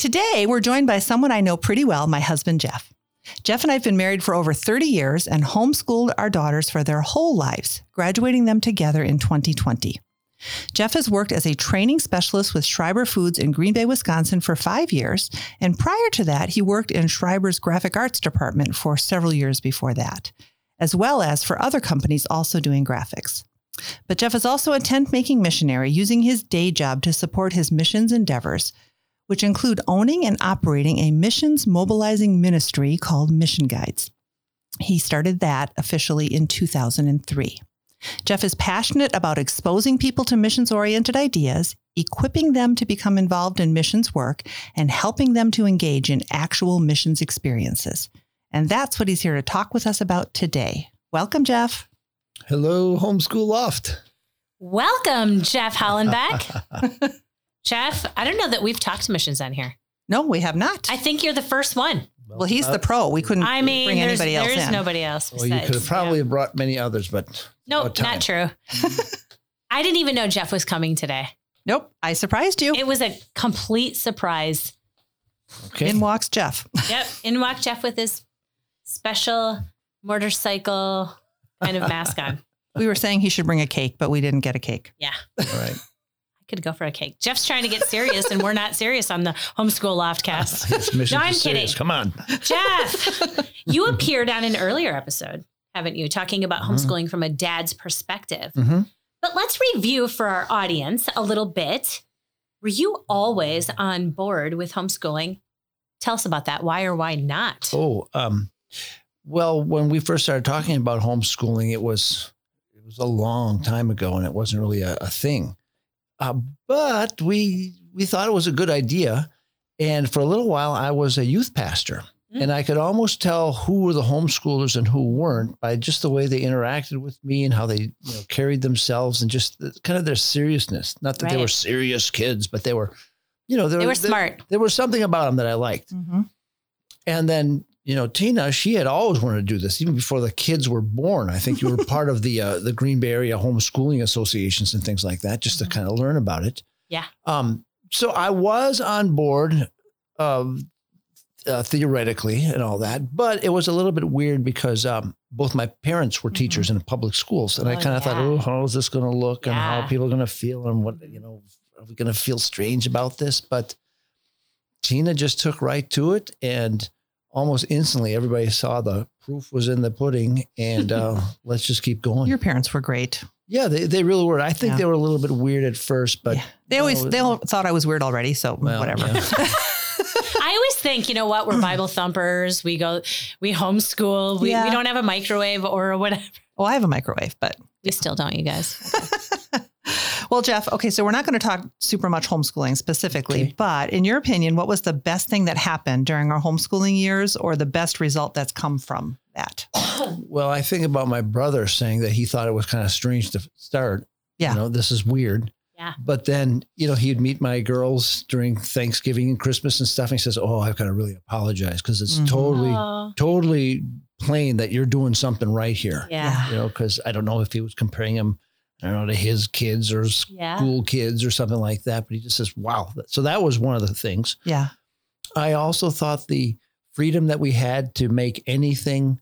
Today, we're joined by someone I know pretty well, my husband, Jeff. Jeff and I have been married for over 30 years and homeschooled our daughters for their whole lives, graduating them together in 2020. Jeff has worked as a training specialist with Schreiber Foods in Green Bay, Wisconsin for five years. And prior to that, he worked in Schreiber's graphic arts department for several years before that, as well as for other companies also doing graphics. But Jeff is also a tent making missionary using his day job to support his missions endeavors, which include owning and operating a missions mobilizing ministry called Mission Guides. He started that officially in 2003. Jeff is passionate about exposing people to missions oriented ideas, equipping them to become involved in missions work, and helping them to engage in actual missions experiences. And that's what he's here to talk with us about today. Welcome, Jeff. Hello, Homeschool Loft. Welcome, Jeff Hollenbeck. Jeff, I don't know that we've talked to missions on here. No, we have not. I think you're the first one. well, he's the pro. We couldn't I mean, bring there's, anybody else there's in. nobody else. Well, you could have probably yeah. brought many others, but No, no time. not true. I didn't even know Jeff was coming today. Nope, I surprised you. It was a complete surprise. okay. In walks Jeff. Yep. In walked Jeff with his special motorcycle kind of mask on. We were saying he should bring a cake, but we didn't get a cake. Yeah. All right. Could go for a cake. Jeff's trying to get serious, and we're not serious on the homeschool loftcast. No, I'm serious. kidding. Come on. Jeff, you appeared on an earlier episode, haven't you? Talking about Mhm. homeschooling from a dad's perspective. Mhm. But let's review for our audience a little bit. Were you always on board with homeschooling? Tell us about that. Why or why not? Oh, um, well, when we first started talking about homeschooling, it was it was a long time ago, and it wasn't really a, a thing. Uh, but we we thought it was a good idea, and for a little while, I was a youth pastor. Mm. And I could almost tell who were the homeschoolers and who weren't by just the way they interacted with me and how they you know, carried themselves and just the, kind of their seriousness. Not that they were serious kids, but they were, you know, They were smart. There was something about them that I liked. Mm-hmm. And then, you know, Tina, she had always wanted to do this even before the kids were born. I think you were part of the uh, the Green Bay area homeschooling associations and things like that, just to Mhm. kind of learn about it. Yeah. Um. So I was on board, um, uh, theoretically and all that, but it was a little bit weird because um, both my parents were Mhm. teachers in public schools, and I Oh, kind of thought, oh, how is this going to look, and how Yeah. people are going to feel, and what you know, are we going to feel strange about this? But Tina just took right to it, and almost instantly, everybody saw the proof was in the pudding, and uh, let's just keep going. Your parents were great. yeah, they, they really were. I think Yeah. they were a little bit weird at first, but Yeah. They always no, they all thought I was weird already, so Well, whatever. yeah. I always think, you know what? We're Bible thumpers. We go, we homeschool. We, Yeah. we don't have a microwave or whatever. well, I have a microwave, but We still don't, you guys. well, Jeff. Okay, so we're not going to talk super much homeschooling specifically, Okay. but in your opinion, what was the best thing that happened during our homeschooling years, or the best result that's come from that? Well, I think about my brother saying that he thought it was kind of strange to start. Yeah. You know, this is weird. Yeah. But then, you know, he'd meet my girls during Thanksgiving and Christmas and stuff. And he says, Oh, I've got to really apologize because it's Mhm. totally, Oh, totally plain that you're doing something right here. yeah. You know, because I don't know if he was comparing him, I don't know, to his kids or Yeah. school kids or something like that. But he just says, Wow. So that was one of the things. Yeah, I also thought the freedom that we had to make anything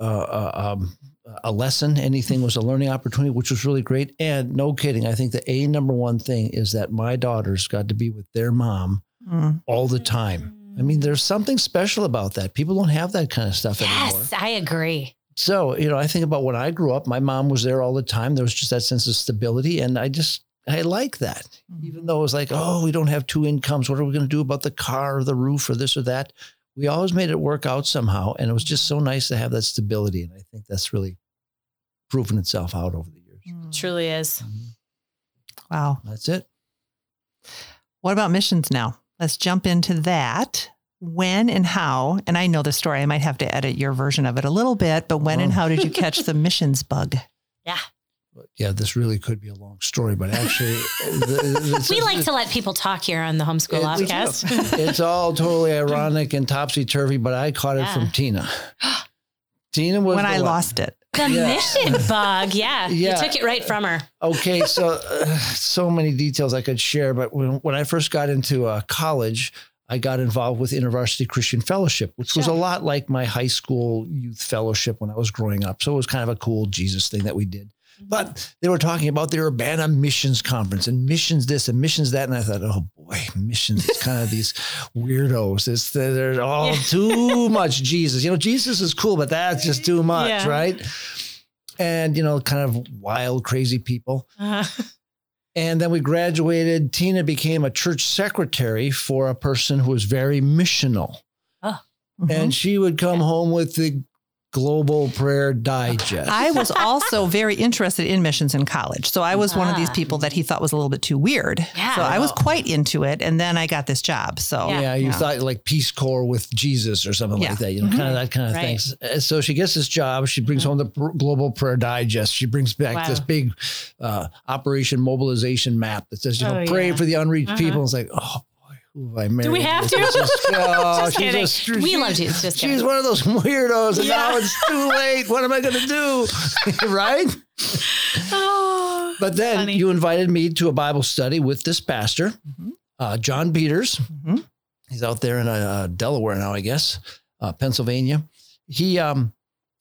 uh, uh, um, a lesson, anything was a learning opportunity, which was really great. And no kidding, I think the a number one thing is that my daughters got to be with their mom Mm. all the time. I mean, there's something special about that. People don't have that kind of stuff anymore. Yes, I agree. So, you know, I think about when I grew up, my mom was there all the time. There was just that sense of stability. And I just, I like that. Even though it was like, oh, we don't have two incomes. What are we going to do about the car or the roof or this or that? We always made it work out somehow. And it was just so nice to have that stability. And I think that's really proven itself out over the years. Mm. Truly is. Wow. That's it. What about missions now? let's jump into that. When and how, and I know the story, I might have to edit your version of it a little bit, but when and Oh. how did you catch the missions bug? Yeah. Yeah, this really could be a long story, but actually, the, it's, We like to let people talk here on the Homeschool It- we it's all totally ironic and topsy turvy, but I caught it Yeah. from Tina. Tina was When the I one- lost it. The Yeah. mission bug. Yeah. Yeah. You took it right from her. Okay, so uh, so many details I could share, but when, when I first got into uh, college, I got involved with InterVarsity Christian Fellowship, which was a lot like my high school youth fellowship when I was growing up. So it was kind of a cool Jesus thing that we did. But they were talking about the Urbana Missions Conference and missions this and missions that. And I thought, oh boy, missions, it's kind of these weirdos. It's, they're all Yeah. too much Jesus. You know, Jesus is cool, but that's just too much, Yeah. right? And, you know, kind of wild, crazy people. Uh, And then we graduated. Tina became a church secretary for a person who was very missional. Mhm. And she would come home with the Global Prayer Digest. I was also very interested in missions in college. So I was one of these Ah. people that he thought was a little bit too weird. Yeah. So I was quite into it. And then I got this job. So Yeah. yeah, you Yeah. thought like Peace Corps with Jesus or something Yeah. like that, you know, kind of that kind of Right. things. Uh, So she gets this job. She brings home the Pr- Global Prayer Digest. She brings back Wow. this big uh, Operation Mobilization map that says, you know, Oh, pray yeah. for the unreached Uh-huh. people. It's like, oh boy, who I married? we have to? Just, oh, Just kidding. just- we love you. Just She's one of those weirdos, and now Yeah. it's too late. What am I going to do? right? Oh. But then Funny. you invited me to a Bible study with this pastor, Mhm. uh, John Peters. Mhm. He's out there in uh, Delaware now, I guess, uh, Pennsylvania. He um,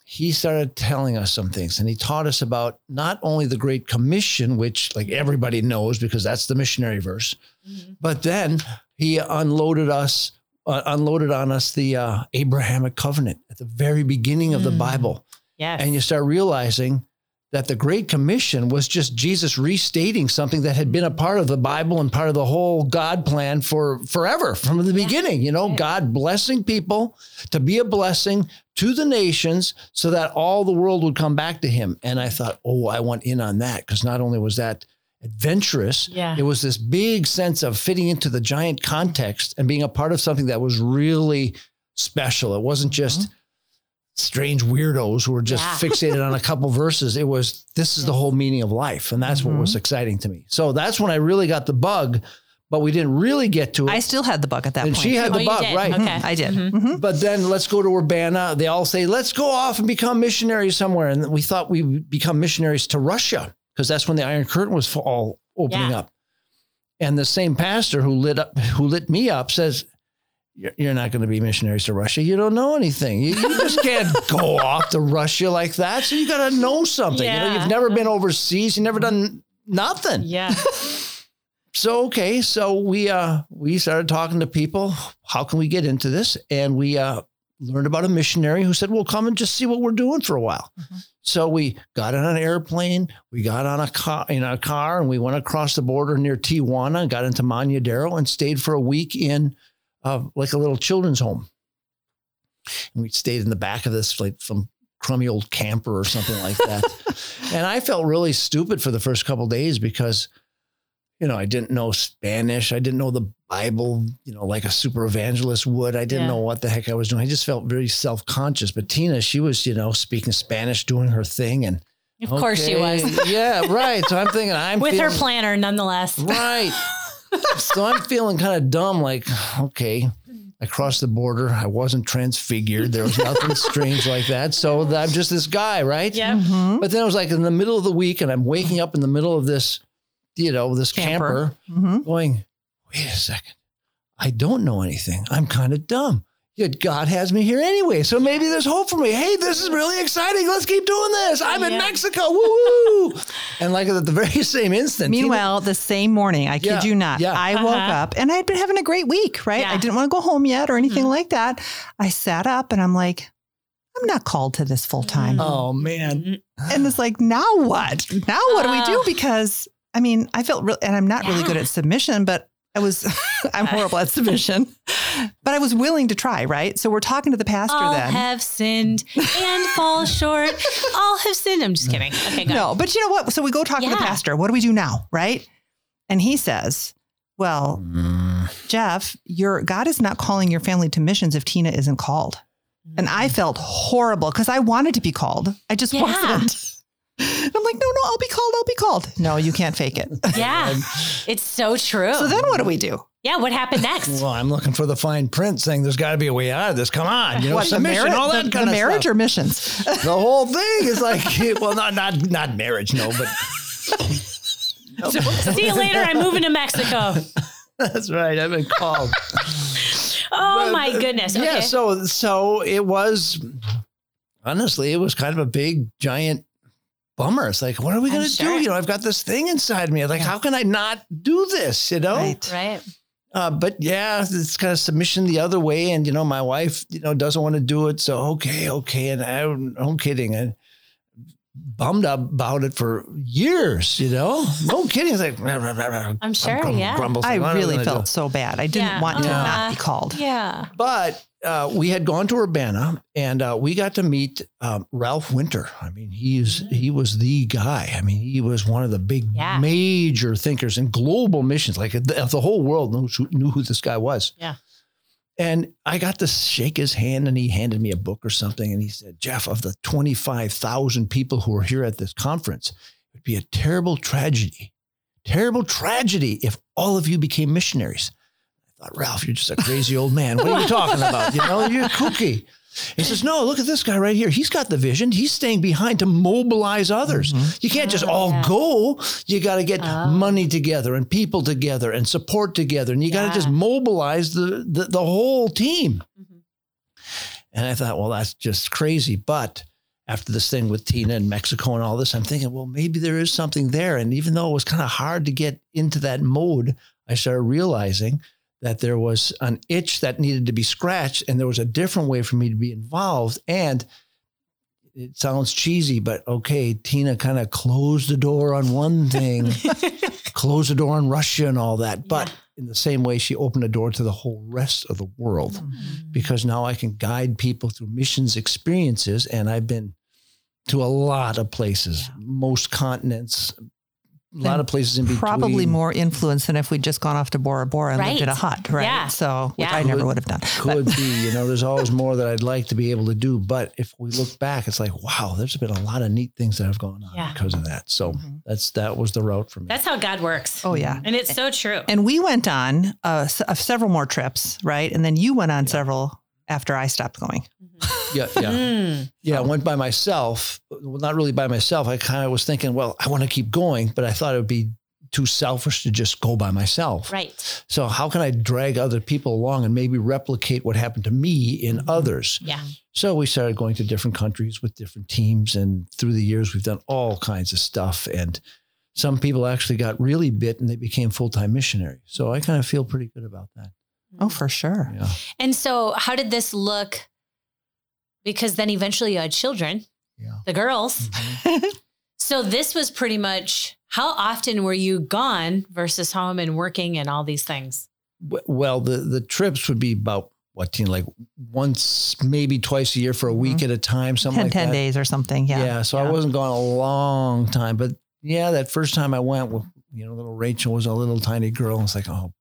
he started telling us some things, and he taught us about not only the Great Commission, which like everybody knows because that's the missionary verse, Mhm. but then he unloaded us, uh, unloaded on us the uh, Abrahamic covenant at the very beginning of the Mm. Bible Yes. and you start realizing that the Great Commission was just Jesus restating something that had been a part of the Bible and part of the whole God plan for forever from the beginning. You know. God blessing people to be a blessing to the nations so that all the world would come back to him. And I thought, oh, I want in on that because not only was that adventurous, Yeah. it was this big sense of fitting into the giant context and being a part of something that was really special. It wasn't just strange weirdos who were just Yeah. fixated on a couple verses. It was this is the whole meaning of life, and that's what was exciting to me. So that's when I really got the bug, but we didn't really get to it. I still had the bug at that and point. she had Oh, the bug, right? Okay. I did. Mhm. Mhm. But then let's go to Urbana. They all say, let's go off and become missionaries somewhere. And we thought we would become missionaries to Russia because that's when the Iron Curtain was all opening Yeah. up. And the same pastor who lit up, who lit me up says, "You're- not going to be missionaries to Russia. You don't know anything. You, you just can't go off to Russia like that. So you got to know something. You know, you've never been overseas. You've never done nothing. Yeah. So okay, so we uh we started talking to people. How can we get into this? And we uh learned about a missionary who said, "Well, come and just see what we're doing for a while." Mhm. So we got on an airplane, we got on a car in a car, and we went across the border near Tijuana, got into Maneadero, and stayed for a week in uh, like a little children's home. And we stayed in the back of this like some crummy old camper or something like that. and I felt really stupid for the first couple of days because you know, I didn't know Spanish. I didn't know the Bible, you know, like a super evangelist would. I didn't Yeah. know what the heck I was doing. I just felt very self conscious. But Tina, she was, you know, speaking Spanish, doing her thing. And Of course she was. Yeah, right. So I'm thinking, I'm With her planner, nonetheless. Right. so I'm feeling kind of dumb, like, okay, I crossed the border. I wasn't transfigured. There was nothing strange like that. So I'm just this guy, right? Yep. Mhm. But then it was like in the middle of the week, and I'm waking up in the middle of this, you know, this camper, Camper. Mhm. going, wait a second. I don't know anything. I'm kind of dumb. Yet God has me here anyway. So maybe there's hope for me. Hey, this is really exciting. Let's keep doing this. I'm in Yeah. Mexico. Woo! and like at the very same instant. Tina- Meanwhile, the same morning, I kid Yeah, you not, yeah. I woke Uh-huh. up and I'd been having a great week, right? Yeah. I didn't want to go home yet or anything like that. I sat up and I'm like, I'm not called to this full time. Mm. oh, man. And it's like, now what? Now what do we do? Uh. Because I mean, I felt real, and I'm not really good at submission, but I was, I'm horrible at submission, but I was willing to try, right? So we're talking to the pastor All then. have sinned and fall short. All have sinned. I'm just kidding. Okay, go. No, but you know what? So we go talk to the pastor. What do we do now? Right. And he says, Well, Mm. Jeff, your God is not calling your family to missions if Tina isn't called. And I felt horrible because I wanted to be called. I just Yeah. wasn't. I'm like, no, no, I'll be called. I'll be called. No, you can't fake it. Yeah. It's so true. So then what do we do? yeah. What happened next? Well, I'm looking for the fine print saying there's got to be a way out of this. Come on, you know, What, the, submission, marriage, all that the, kind the of marriage stuff. or missions? the whole thing is like, well, not not not marriage, no, but See you later. I'm moving to Mexico. that's right. I've been called. Oh my uh, goodness. Okay. Yeah, so so it was honestly, it was kind of a big giant bummer. It's like, what are we gonna sure. do? You know, I've got this thing inside me. Like, how can I not do this? You know? Right. right. Uh, but yeah, it's kind of submission the other way. And you know, my wife, you know, doesn't want to do it. So okay, okay. And I'm kidding. I bummed up about it for years, you know? No kidding. It's like I'm sure, yeah. grumble, I really felt so bad. I didn't Yeah. want to not be called. Yeah. But uh, we had gone to Urbana and uh, we got to meet um, Ralph Winter. I mean, he's he was the guy. I mean, he was one of the big Yeah. major thinkers in global missions. Like the, the whole world knew, knew who this guy was. Yeah. And I got to shake his hand and he handed me a book or something. And he said, Jeff, of the 25,000 people who are here at this conference, it would be a terrible tragedy, terrible tragedy if all of you became missionaries. Thought, Ralph, you're just a crazy old man. What are you talking about? You know, you're kooky. He says, No, look at this guy right here. He's got the vision. He's staying behind to mobilize others. You can't just Oh, all yeah. go. You got to get Oh. money together and people together and support together. And you got to just mobilize the, the, the whole team. Mhm. And I thought, well, that's just crazy. But after this thing with Tina and Mexico and all this, I'm thinking, well, maybe there is something there. And even though it was kind of hard to get into that mode, I started realizing that there was an itch that needed to be scratched and there was a different way for me to be involved. And it sounds cheesy, but okay, Tina kind of closed the door on one thing, closed the door on Russia and all that. But in the same way, she opened a door to the whole rest of the world Mm-hmm. because now I can guide people through missions experiences. And I've been to a lot of places, Yeah. most continents, a lot of places in between. Probably more influence than if we'd just gone off to Bora Bora and lived in a hut, right? Yeah. So, which Yeah. I never would have done. Could be, you know, there's always more that I'd like to be able to do. But if we look back, it's like, wow, there's been a lot of neat things that have gone on Yeah. because of that. So Mhm. that's that was the route for me. That's how God works. Oh, yeah. And it's so true. And we went on uh, s- uh, several more trips, right? And then you went on several after I stopped going. yeah, yeah. Mm. Yeah, I went by myself. Well, not really by myself. I kind of was thinking, well, I want to keep going, but I thought it would be too selfish to just go by myself. Right. So how can I drag other people along and maybe replicate what happened to me in Mhm. others? Yeah. So we started going to different countries with different teams, and through the years, we've done all kinds of stuff. And some people actually got really bit and they became full time missionaries. So I kind of feel pretty good about that. Oh, mm. for sure. Yeah. And so, how did this look? Because then eventually you had children, Yeah. the girls. Mm-hmm. So, this was pretty much how often were you gone versus home and working and all these things? Well, the the trips would be about what, Tina, like once, maybe twice a year for a mm-hmm. week at a time, something 10, like 10 that. days or something. Yeah. Yeah. so I wasn't gone a long time, but yeah, that first time I went, well, you know, little Rachel was a little tiny girl. And it's like, oh boy, I feel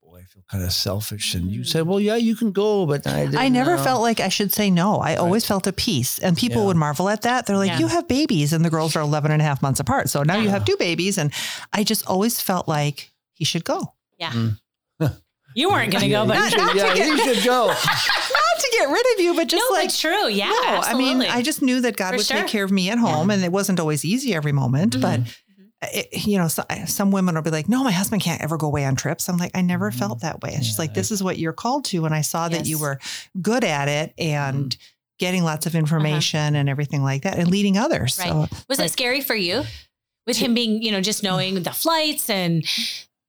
kind of selfish. And you Mm. said, well, yeah, you can go, but I didn't I never know. felt like I should say no. I always felt at peace. And people Yeah. would marvel at that. They're like, Yeah. you have babies, and the girls are 11 and a half months apart. So now you have two babies. And I just always felt like he should go. Yeah. Mm. You weren't going to go, but you should, yeah, you should go. Not to get rid of you, but just no, like, it's true. Yeah. no, absolutely. I mean, I just knew that God For would sure. take care of me at home, and it wasn't always easy every moment. Mhm. But Mm-hmm. It, you know, so, some women will be like, "No, my husband can't ever go away on trips." I'm like, I never Mhm. felt that way. It's just Yeah, like this is what you're called to, and I saw that you were good at it and Mm-hmm. getting lots of information and everything like that, and leading others. Right. So was like- it scary for you with him being, you know, just knowing the flights and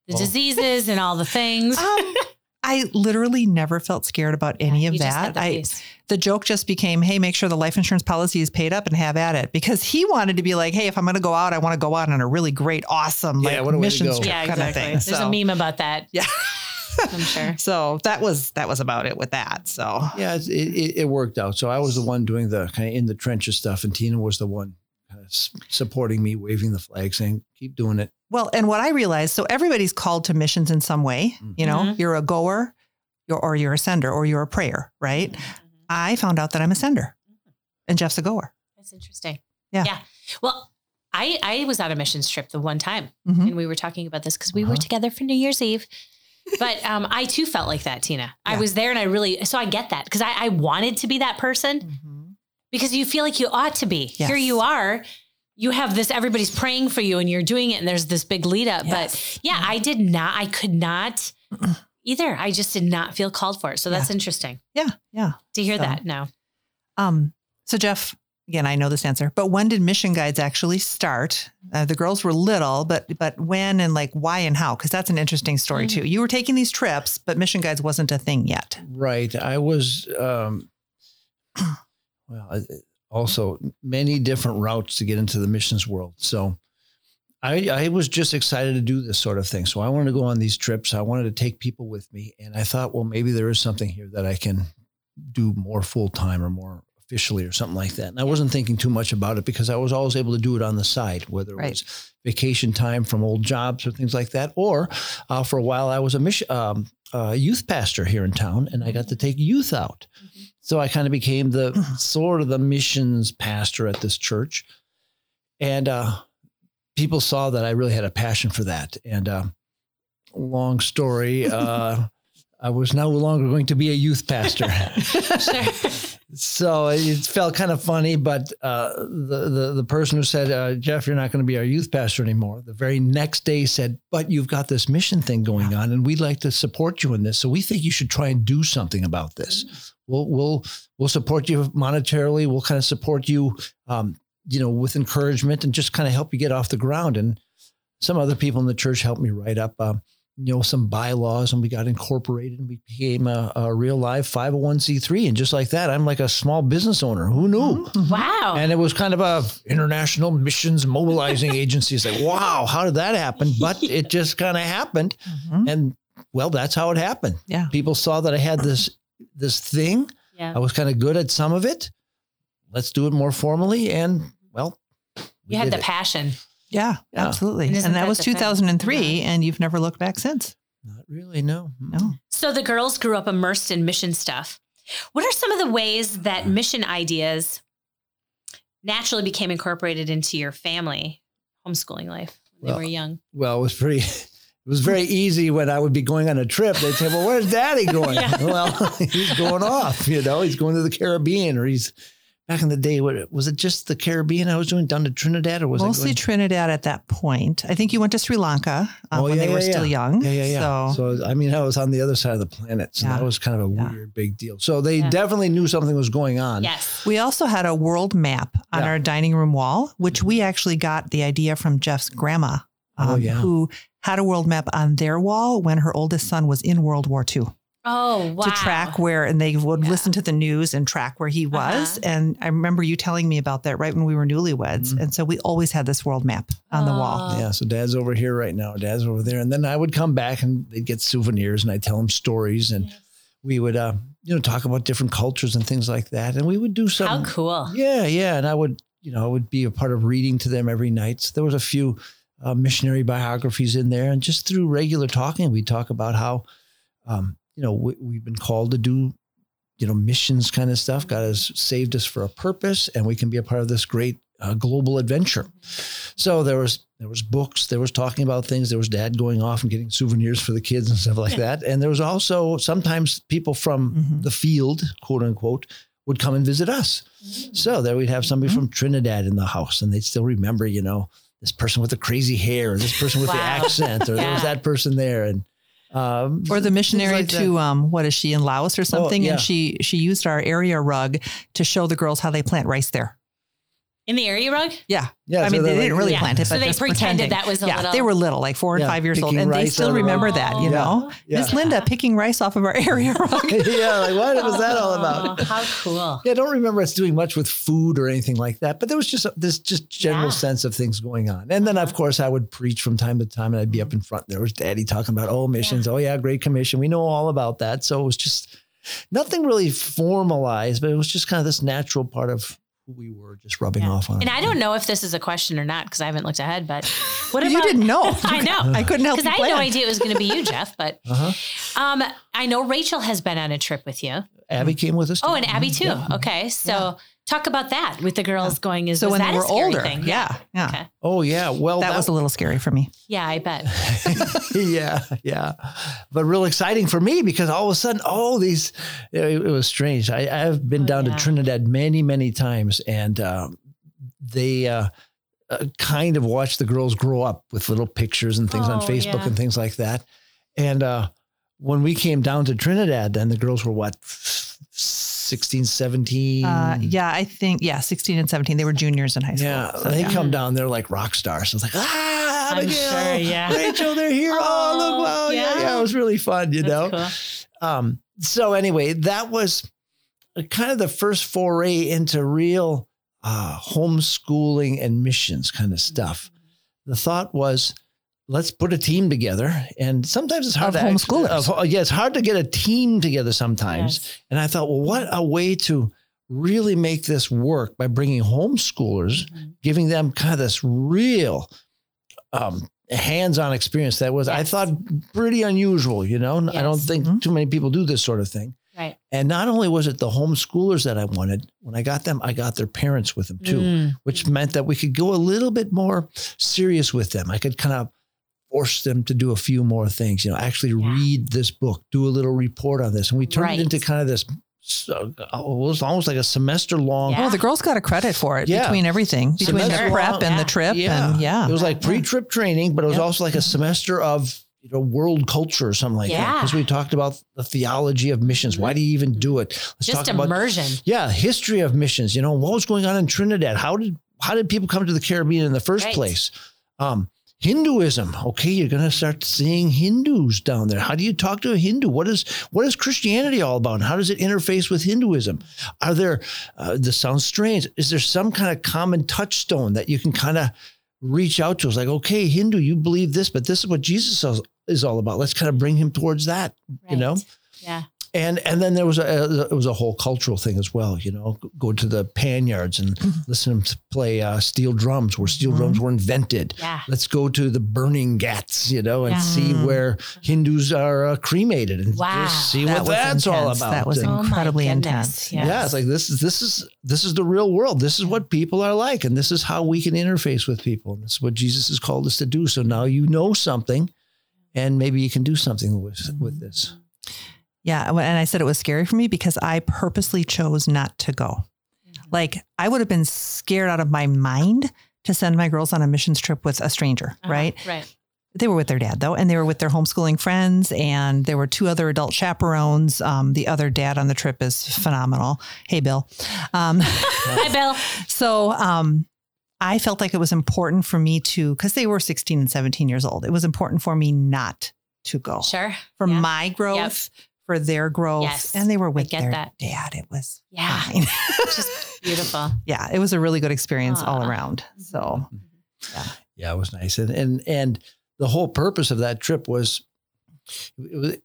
the Oh. diseases and all the things? um, I literally never felt scared about any You of that. I. the joke just became, hey, make sure the life insurance policy is paid up and have at it. Because he wanted to be like, hey, if I'm going to go out, I want to go out on a really great, awesome Yeah, like, what a way to missions go. trip yeah, kind exactly. of thing. There's so, a meme about that. Yeah. I'm sure. So that was that was about it with that. So Yeah, it, it, it worked out. So I was the one doing the kind of in the trenches stuff, and Tina was the one kind of supporting me, waving the flag, saying, keep doing it. well, and what I realized, so everybody's called to missions in some way. You know, Mhm. you're a goer you're, or you're a sender or you're a prayer, right? I found out that I'm a sender and Jeff's a goer. That's interesting. Yeah. Yeah. Well, I I was on a missions trip the one time, Mhm. and we were talking about this because we were Uh-huh. together for New Year's Eve. But um, I too felt like that, Tina. I was there, and I really so I get that because I, I wanted to be that person because you feel like you ought to be. Here you are. You have this. Everybody's praying for you, and you're doing it, and there's this big lead up. Yes. But yeah, I did not. I could not either. I just did not feel called for it. So that's interesting Yeah. Yeah. to hear So- that. No. Um, so Jeff, again, I know this answer, but when did mission guides actually start? Uh, the girls were little, but but when and like why and how? Because that's an interesting story Mm. too. You were taking these trips, but mission guides wasn't a thing yet. Right. I was, um, well, also many different routes to get into the missions world. So I, I was just excited to do this sort of thing. So I wanted to go on these trips. I wanted to take people with me. And I thought, well, maybe there is something here that I can do more full time or more officially or something like that. And I wasn't thinking too much about it because I was always able to do it on the side, whether it Right. was vacation time from old jobs or things like that. Or uh, for a while, I was a mission, um, uh, youth pastor here in town and I got to take youth out. So I kind of became the sort of the missions pastor at this church. And uh, people saw that I really had a passion for that. And uh, long story, uh, I was no longer going to be a youth pastor. So it felt kind of funny, but uh, the, the the person who said, uh, "Jeff, you're not going to be our youth pastor anymore," the very next day said, "But you've got this mission thing going on, and we'd like to support you in this. So we think you should try and do something about this. We'll we'll we'll support you monetarily. We'll kind of support you, um, you know, with encouragement and just kind of help you get off the ground." And some other people in the church helped me write up. Uh, you know, some bylaws and we got incorporated and we became a, a real live 501c3. And just like that, I'm like a small business owner. Who knew? Wow. And it was kind of a international missions mobilizing agency. It's like, wow, how did that happen? But it just kind of happened. Mhm. And well, that's how it happened. Yeah. People saw that I had this this thing. yeah. I was kind of good at some of it. Let's do it more formally. And well, we You had the it. passion. Yeah, Yeah. absolutely. And And, that that was the thing? 2003, and you've never looked back since. Not really, no. No. So the girls grew up immersed in mission stuff. What are some of the ways that mm. mission ideas naturally became incorporated into your family homeschooling life when they were young? well, it was pretty. It was very easy when I would be going on a trip. They'd say, "Well, where's Daddy going?" Yeah. Well, he's going off. You know, he's going to the Caribbean, or he's back in the day. What was it? Just the Caribbean I was doing down to Trinidad, or was Mostly I going? Trinidad at that point. I think you went to Sri Lanka uh, Oh, when yeah, they were yeah, still yeah. young. yeah, yeah, yeah. So, So, I mean, I was on the other side of the planet, so Yeah. that was kind of a Yeah. weird, big deal. So they Yeah. definitely knew something was going on. Yes. we also had a world map on Yeah. our dining room wall, which we actually got the idea from Jeff's grandma, um, Oh, yeah. who had a world map on their wall when her oldest son was in World War II. Oh, wow. to track where, and they would Yeah. listen to the news and track where he was. Uh-huh. And I remember you telling me about that right when we were newlyweds. Mhm. And so we always had this world map on the wall. Oh. Yeah, so dad's over here right now, dad's over there. And then I would come back and they'd get souvenirs and I'd tell them stories and we would, uh, you know, talk about different cultures and things like that. And we would do some. How cool. Yeah, yeah. And I would, you know, I would be a part of reading to them every night. So there was a few uh, missionary biographies in there. And just through regular talking, we talk about how, um, you know, we, we've been called to do, you know, missions kind of stuff. God has saved us for a purpose and we can be a part of this great uh, global adventure. So there was, there was books, there was talking about things. There was dad going off and getting souvenirs for the kids and stuff like that. And there was also sometimes people from Mhm. the field, quote unquote, would come and visit us. So there we'd have somebody Mm-hmm. from Trinidad in the house, and they'd still remember, you know, this person with the crazy hair, this person with the accent, or there was that person there, and um, Or the missionary like to um, what is she in Laos or something? yeah. And she she used our area rug to show the girls how they plant rice there. In the area rug? Yeah, yeah, I mean so they they're didn't really Yeah. plant it, So but they just pretended pretending. that was a yeah. little- They were little, like four and Yeah, five years old, and they still out of the- remember that. You Yeah. know, Yeah. Miss Linda picking rice off of our area rug. yeah, like what was that all Oh, about? how cool. Yeah, I don't remember us doing much with food or anything like that, but there was just a- this just general Yeah. sense of things going on. And then, of uh-huh. course, I would preach from time to time, and I'd be up mm-hmm. in front. There was Daddy talking about oh missions, oh yeah, Great Commission. We know all about that. So it was just nothing really formalized, but it was just kind of this natural part of who we were, just rubbing Yeah. off on. And. I don't know if this is a question or not because I haven't looked ahead, but what about, you didn't know. I know. I couldn't help Because I had no idea it was going to be you, Jeff. But Uh-huh. um, I know Rachel has been on a trip with you. Abby came with us. Oh, and Abby too. Yeah. Okay, so talk about that with the girls going. Is So was when that they were older, thing? yeah, yeah, Okay. Oh yeah. Well, that was a little scary for me. Yeah, I bet. yeah, yeah, but real exciting for me because all of a sudden, oh, these it, it was strange. I, I've been Oh, down yeah. to Trinidad many, many times, and um, they uh, uh, kind of watch the girls grow up with little pictures and things on Oh, Facebook yeah. and things like that. And uh, when we came down to Trinidad, then the girls were what, 16, 17? Uh, yeah, I think yeah, sixteen and seventeen. They were juniors in high school. Yeah, So, they yeah. come down, they're like rock stars. So it's like, ah, I'm Abigail, sure, yeah. Rachel, they're here. oh, look, Oh, wow, yeah. yeah. yeah, it was really fun, you know. That's Um, so anyway, that was kind of the first foray into real uh, homeschooling and missions kind of stuff. The thought was, let's put a team together, and sometimes it's hard Of to act- homeschoolers. of- yeah, it's hard to get a team together sometimes. Yes. And I thought, well, what a way to really make this work by bringing homeschoolers, Mhm. giving them kind of this real um, hands-on experience that was, I thought, pretty unusual. You know, yes. I don't Yes. think Mhm. too many people do this sort of thing. Right. And not only was it the homeschoolers that I wanted, when I got them, I got their parents with them too, Mm. which meant that we could go a little bit more serious with them. I could kind of force them to do a few more things, you know, actually Yeah. read this book, do a little report on this. And we turned Right. it into kind of this, so, it was almost like a semester long. Yeah. Oh, the girls got a credit for it Yeah. between everything, between the prep long, and yeah. the trip, Yeah. and yeah, It was like pre-trip training, but it was Yeah. also like a semester of you know world culture or something like that. Yeah. Because we talked about the theology of missions. Why do you even do it? Let's Just talk about immersion. yeah, history of missions. You know, what was going on in Trinidad? How did how did people come to the Caribbean in the first Right. place? Um, Hinduism. Okay, you're going to start seeing Hindus down there. How do you talk to a Hindu? What is what is Christianity all about? And how does it interface with Hinduism? Are there? Uh, this sounds strange. Is there some kind of common touchstone that you can kind of reach out to? It's like, okay, Hindu, you believe this, but this is what Jesus is- is all about. Let's kind of bring him towards that. You know Yeah. And and then there was a it was a whole cultural thing as well. You know, go to the pan yards and listen to them play uh, steel drums where steel Mhm. drums were invented. Yeah. Let's go to the burning ghats, you know, and Yeah. see where Hindus are uh, cremated and Wow. just see That what that's all about. That was And- Oh incredibly goodness. intense. Yes. yeah, it's like this is this is this is the real world. This is what people are like, and this is how we can interface with people. And this is what Jesus has called us to do. So now you know something, and maybe you can do something with with this. Yeah. And I said it was scary for me because I purposely chose not to go. Like I would have been scared out of my mind to send my girls on a missions trip with a stranger, Uh-huh. right? Right. They were with their dad though, and they were with their homeschooling friends, and there were two other adult chaperones. Um, the other dad on the trip is phenomenal. Hey, Bill. Um, Hi, Bill. so um, I felt like it was important for me to, because they were 16 and 17 years old, it was important for me not to go Sure. for Yeah. my growth, for their growth. Yes, and they were with get their that. dad. It was Yeah. fine. Just beautiful. yeah, it was a really good experience all around. Mm-hmm. So mm-hmm. Yeah, yeah, it was nice, and and and the whole purpose of that trip was, it was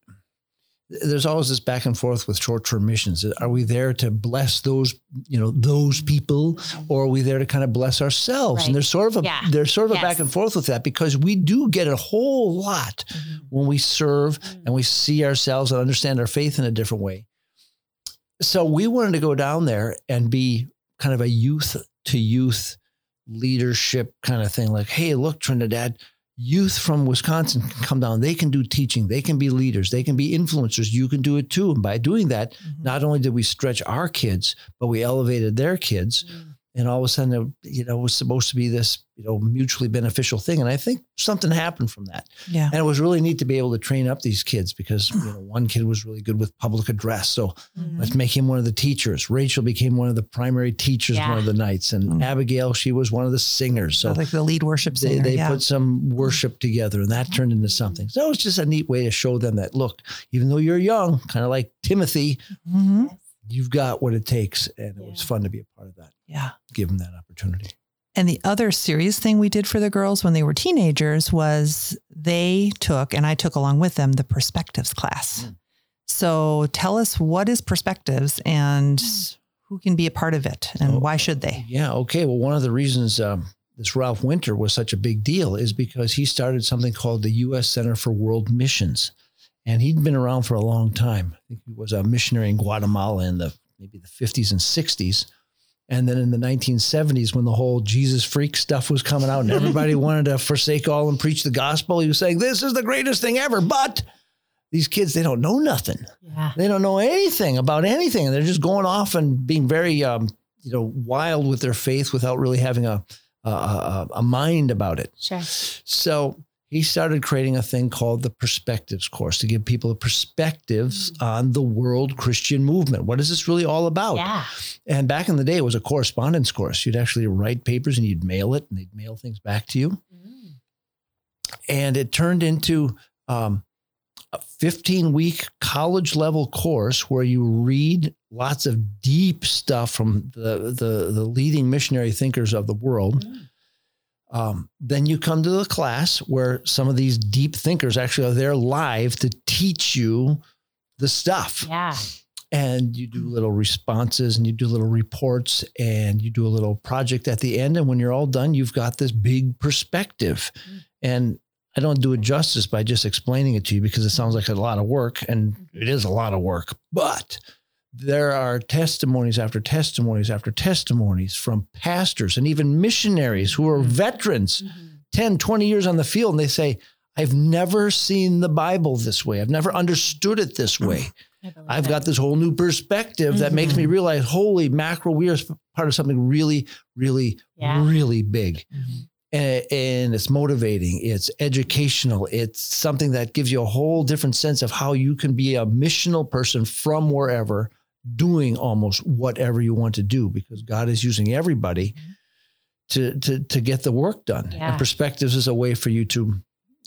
there's always this back and forth with short-term missions. Are we there to bless those, you know, those people, or are we there to kind of bless ourselves? Right. And there's sort of a Yeah. there's sort of a back and forth with that because we do get a whole lot mm-hmm. when we serve mm-hmm. and we see ourselves and understand our faith in a different way. So we wanted to go down there and be kind of a youth to youth leadership kind of thing. Like, hey, look, Trinidad, youth from Wisconsin can come down. They can do teaching. They can be leaders. They can be influencers. You can do it too. And by doing that, mm-hmm. not only did we stretch our kids, but we elevated their kids. Mm. And all of a sudden, it, you know, it was supposed to be this, you know, mutually beneficial thing. And I think something happened from that. yeah. And it was really neat to be able to train up these kids because you know one kid was really good with public address. So Mhm. let's make him one of the teachers. Rachel became one of the primary teachers Yeah. one of the nights, and Mm. Abigail she was one of the singers. So like the lead worship they, singer. they yeah. put some worship together, and that turned into something. So it was just a neat way to show them that look, even though you're young, kind of like Timothy, Mhm. you've got what it takes, and it was fun to be a part of that. Yeah. Give them that opportunity. And the other serious thing we did for the girls when they were teenagers was they took, and I took along with them, the perspectives class. Mm. So tell us what is perspectives and who can be a part of it and Oh. why should they? Yeah. Okay. Well, one of the reasons um, this Ralph Winter was such a big deal is because he started something called the U.S. Center for World Missions, and he'd been around for a long time. I think he was a missionary in Guatemala in the maybe the 50s and 60s. And then in the 1970s, when the whole Jesus freak stuff was coming out and everybody wanted to forsake all and preach the gospel, he was saying, This is the greatest thing ever. But these kids, they don't know nothing Yeah. they don't know anything about anything and they're just going off and being very um, you know wild with their faith without really having a a, a, a mind about it Sure. so he started creating a thing called the perspectives course to give people perspectives on the world christian movement what is this really all about Yeah. and back in the day it was a correspondence course you'd actually write papers and you'd mail it and they'd mail things back to you Mm. and it turned into um, a 15 week college level course where you read lots of deep stuff from the, the, the leading missionary thinkers of the world. Mm. Um, then you come to the class where some of these deep thinkers actually are there live to teach you the stuff Yeah. and you do little responses and you do little reports and you do a little project at the end and when you're all done you've got this big perspective Mm. and i don't do it justice by just explaining it to you because it sounds like a lot of work and it is a lot of work but there are testimonies after testimonies after testimonies from pastors and even missionaries who are Mhm. veterans Mhm. 10, 20 years on the field, and they say, I've never seen the Bible this way. I've never understood it this way. I believe I've got this whole new perspective that makes me realize, holy mackerel, we are part of something really, really, Yeah. really big. Mhm. And, and it's motivating, it's educational, it's something that gives you a whole different sense of how you can be a missional person from wherever, doing almost whatever you want to do, because God is using everybody to, to, to get the work done. Yeah. And perspectives is a way for you to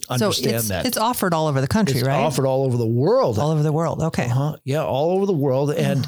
understand so it's, that. it's offered all over the country, It's right? offered all over the world. all over the world. Okay. Uh-huh. Yeah, all over the world. And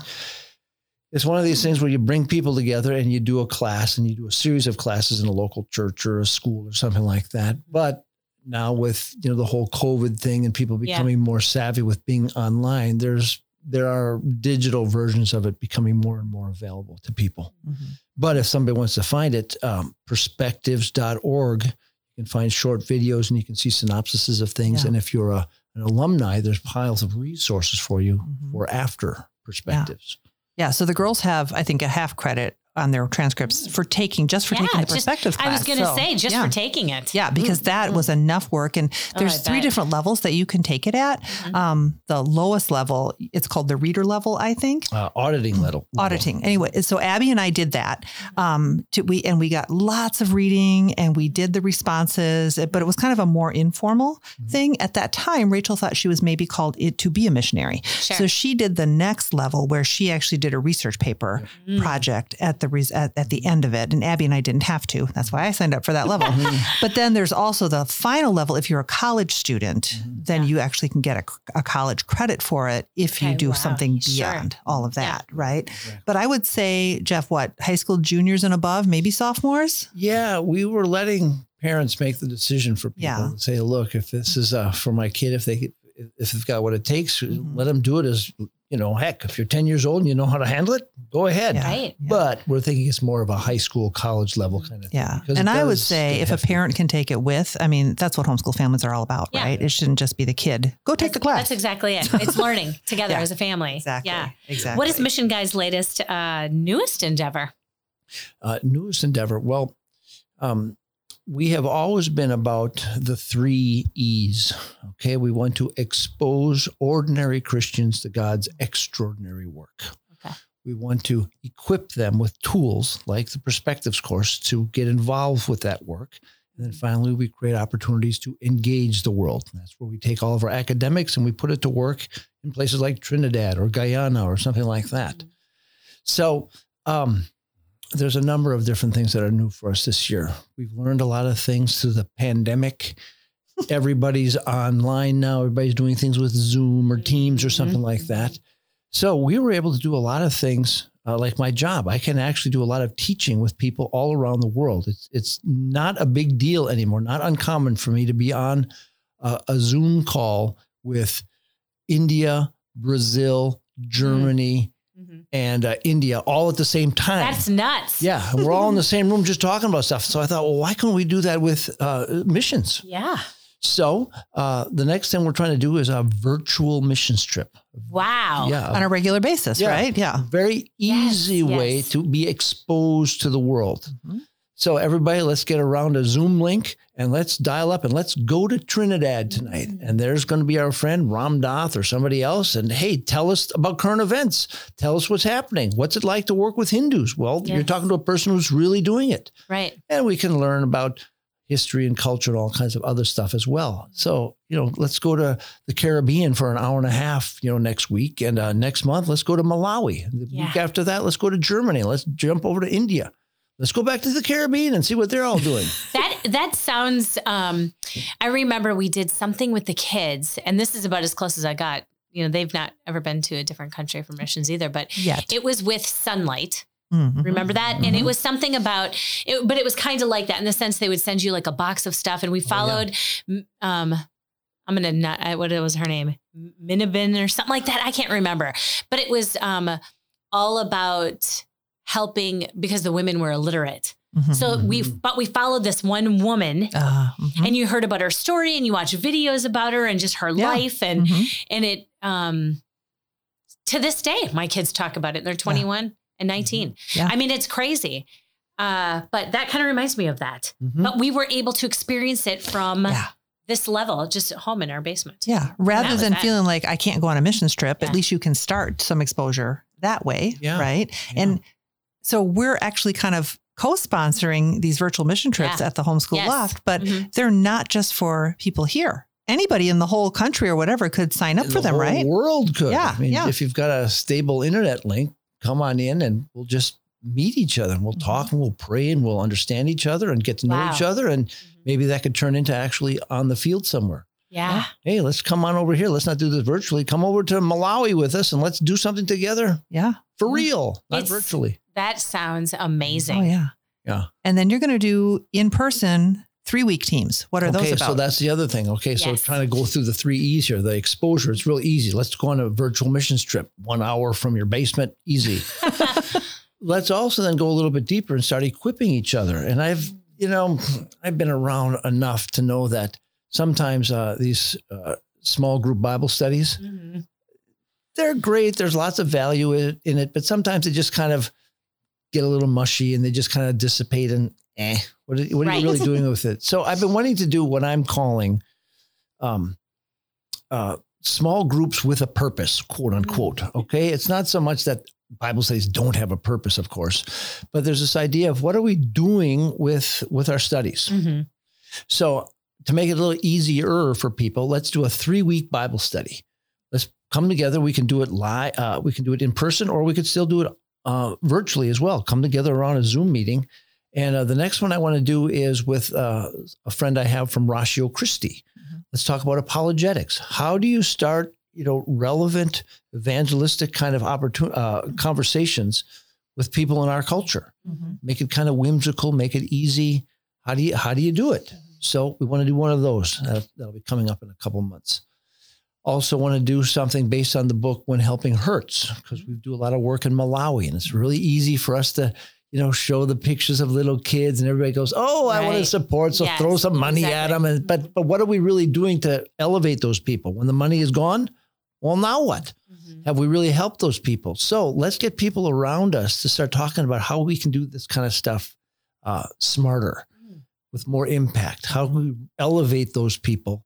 it's one of these things where you bring people together and you do a class and you do a series of classes in a local church or a school or something like that. But now with you know the whole COVID thing and people Yeah. becoming more savvy with being online, there's there are digital versions of it becoming more and more available to people. Mhm. But if somebody wants to find it, um, perspectives.org, you can find short videos and you can see synopsises of things. Yeah. And if you're a, an alumni, there's piles of resources for you Mhm. for after perspectives. Yeah. So the girls have, I think, a half credit on their transcripts for taking just for Yeah, taking the just- perspective class. I was going to So, say just yeah. for taking it. Yeah, because that was enough work. And Oh, there's I three bet. different levels that you can take it at. Mhm. Um, the lowest level, it's called the reader level, I think. Uh, auditing level. Auditing. Anyway, so Abby and I did that. Um, to, we and we got lots of reading and we did the responses, but it was kind of a more informal Mhm. thing. At that time, Rachel thought she was maybe called it to be a missionary. Sure. So she did the next level where she actually did a research paper Mm. project at the res- at, at the end of it. And Abby and I didn't have to. That's why I signed up for that level. but then there's also the final level. If you're a college student, Mhm. then Yeah. you actually can get a, a college credit for it if you do wow. something Sure. beyond all of Yeah. that, right? Exactly. But I would say, Jeff, what high school juniors and above, maybe sophomores. Yeah, we were letting parents make the decision for people Yeah. and say, look, if this is uh, for my kid, if they if they've got what it takes, Mhm. let them do it as you know, heck, if you're 10 years old and you know how to handle it, go ahead. Yeah. Right. Yeah. But we're thinking it's more of a high school, college level kind of thing. Yeah. And I would say if a hefty. parent can take it with, I mean, that's what homeschool families are all about, Yeah. right? It shouldn't just be the kid. Go take That's- the class. That's exactly it. It's learning together Yeah. as a family. exactly. Yeah. Exactly. What is Mission Guides' latest, uh, newest endeavor? uh, newest endeavor. Well, um, we have always been about the three E's. Okay. We want to expose ordinary Christians to God's extraordinary work. Okay. We want to equip them with tools like the Perspectives course to get involved with that work. And then finally, we create opportunities to engage the world. And that's where we take all of our academics and we put it to work in places like Trinidad or Guyana or something like that. So, um, there's a number of different things that are new for us this year. We've learned a lot of things through the pandemic. Everybody's online now. Everybody's doing things with Zoom or Teams or something like that. So we were able to do a lot of things uh, like my job. I can actually do a lot of teaching with people all around the world. It's it's not a big deal anymore. Not uncommon for me to be on a, a Zoom call with India, Brazil, Germany, Mhm. and uh, India all at the same time. That's nuts. yeah, we're all in the same room just talking about stuff. So I thought, well, why can't we do that with uh, missions? Yeah. So uh, the next thing we're trying to do is a virtual missions trip. Wow. Yeah, On a regular basis, Yeah. right? Yeah. very Yes, easy way yes. to be exposed to the world. Mhm. So everybody, let's get around a Zoom link and let's dial up and let's go to Trinidad tonight. And there's going to be our friend Ram Dath or somebody else. And hey, tell us about current events. Tell us what's happening. What's it like to work with Hindus? Well, you're talking to a person who's really doing it. Right. And we can learn about history and culture and all kinds of other stuff as well. So, you know, let's go to the Caribbean for an hour and a half, you know, next week. And uh, next month, let's go to Malawi. The Yeah. week after that, let's go to Germany. Let's jump over to India. Let's go back to the Caribbean and see what they're all doing. That that sounds um I remember we did something with the kids and this is about as close as I got. You know, they've not ever been to a different country for missions either, but Yet. it was with sunlight. Mhm. Remember that? And it was something about it, but it was kind of like that in the sense they would send you like a box of stuff, and we followed. m- um, I'm gonna not I- what was her name, Minibin or something like that. I can't remember, but it was um all about helping because the women were illiterate. Mhm. So we but we followed this one woman. Uh, mhm. And you heard about her story, and you watch videos about her and just her Yeah. life, and Mhm. and it um to this day my kids talk about it they're 21 and 19 Yeah. i mean it's crazy uh but that kind of reminds me of that Mhm. but we were able to experience it from Yeah. this level just at home in our basement Yeah. Rather than that. feeling like I can't go on a missions trip, Yeah. at least you can start some exposure that way. Yeah. Right. Yeah. And so we're actually kind of co sponsoring these virtual mission trips Yeah. at the Homeschool Yes. Loft, but Mhm. they're not just for people here. Anybody in the whole country or whatever could sign up And for the them, whole right? world could. Yeah, I mean, yeah. if you've got a stable internet link, come on in and we'll just meet each other and we'll Mhm. talk and we'll pray and we'll understand each other and get to know Wow. each other. And Mhm. maybe that could turn into actually on the field somewhere. yeah Hey, let's come on over here. Let's not do this virtually. Come over to Malawi with us and let's do something together Yeah. for real, not It's- virtually. That sounds amazing Oh, yeah. Yeah. And then you're going to do in person three week teams. What are okay, those about? so that's the other thing. Okay, so Yes. trying to go through the three E's here, the exposure, it's real easy. Let's go on a virtual missions trip, one hour from your basement, easy. Let's also then go a little bit deeper and start equipping each other. And I've, you know, I've been around enough to know that sometimes uh, these uh, small group Bible studies, Mhm. they're great. There's lots of value in in it, but sometimes it just kind of get a little mushy and they just kind of dissipate and eh, what are, what are Right. you really doing with it? So I've been wanting to do what I'm calling um, uh, small groups with a purpose, quote unquote. Okay. It's not so much that Bible studies don't have a purpose, of course, but there's this idea of what are we doing with with our studies? Mhm. So to make it a little easier for people, let's do a three week Bible study. Let's come together. We can do it live. Uh, we can do it in person, or we could still do it uh, virtually as well. Come together around a Zoom meeting. And uh, the next one I want to do is with uh, a friend I have from Ratio Christi. Mhm. Let's talk about apologetics. How do you start, you know, relevant evangelistic kind of opportun- uh, conversations with people in our culture? Mhm. make it kind of whimsical, make it easy. How do you how do you do it? So we want to do one of those. Uh, that'll be coming up in a couple months. Also want to do something based on the book When Helping Hurts because we do a lot of work in Malawi and it's really easy for us to you know show the pictures of little kids and everybody goes, "Oh, I want to support, so Yes, throw some money at them." And but but what are we really doing to elevate those people when the money is gone? Well, now what? Mhm. Have we really helped those people? So let's get people around us to start talking about how we can do this kind of stuff uh, smarter, Mm. with more impact. How we elevate those people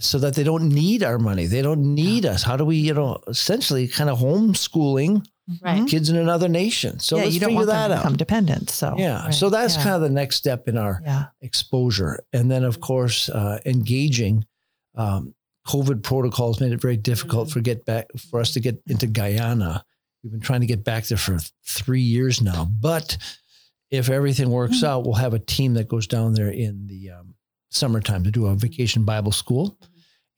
so that they don't need our money? They don't need us. How do we, you know, essentially kind of homeschooling Right. Kids in another nation? So yeah, let's you don't figure want them that to out. become dependent. So yeah. right, So that's yeah. kind of the next step in our yeah. exposure. And then, of course, uh, engaging. Um, COVID protocols made it very difficult Mhm. for get back for us to get into Guyana. We've been trying to get back there for three years now, but if everything works Mhm. out, we'll have a team that goes down there in the um, summertime to do a vacation Bible school.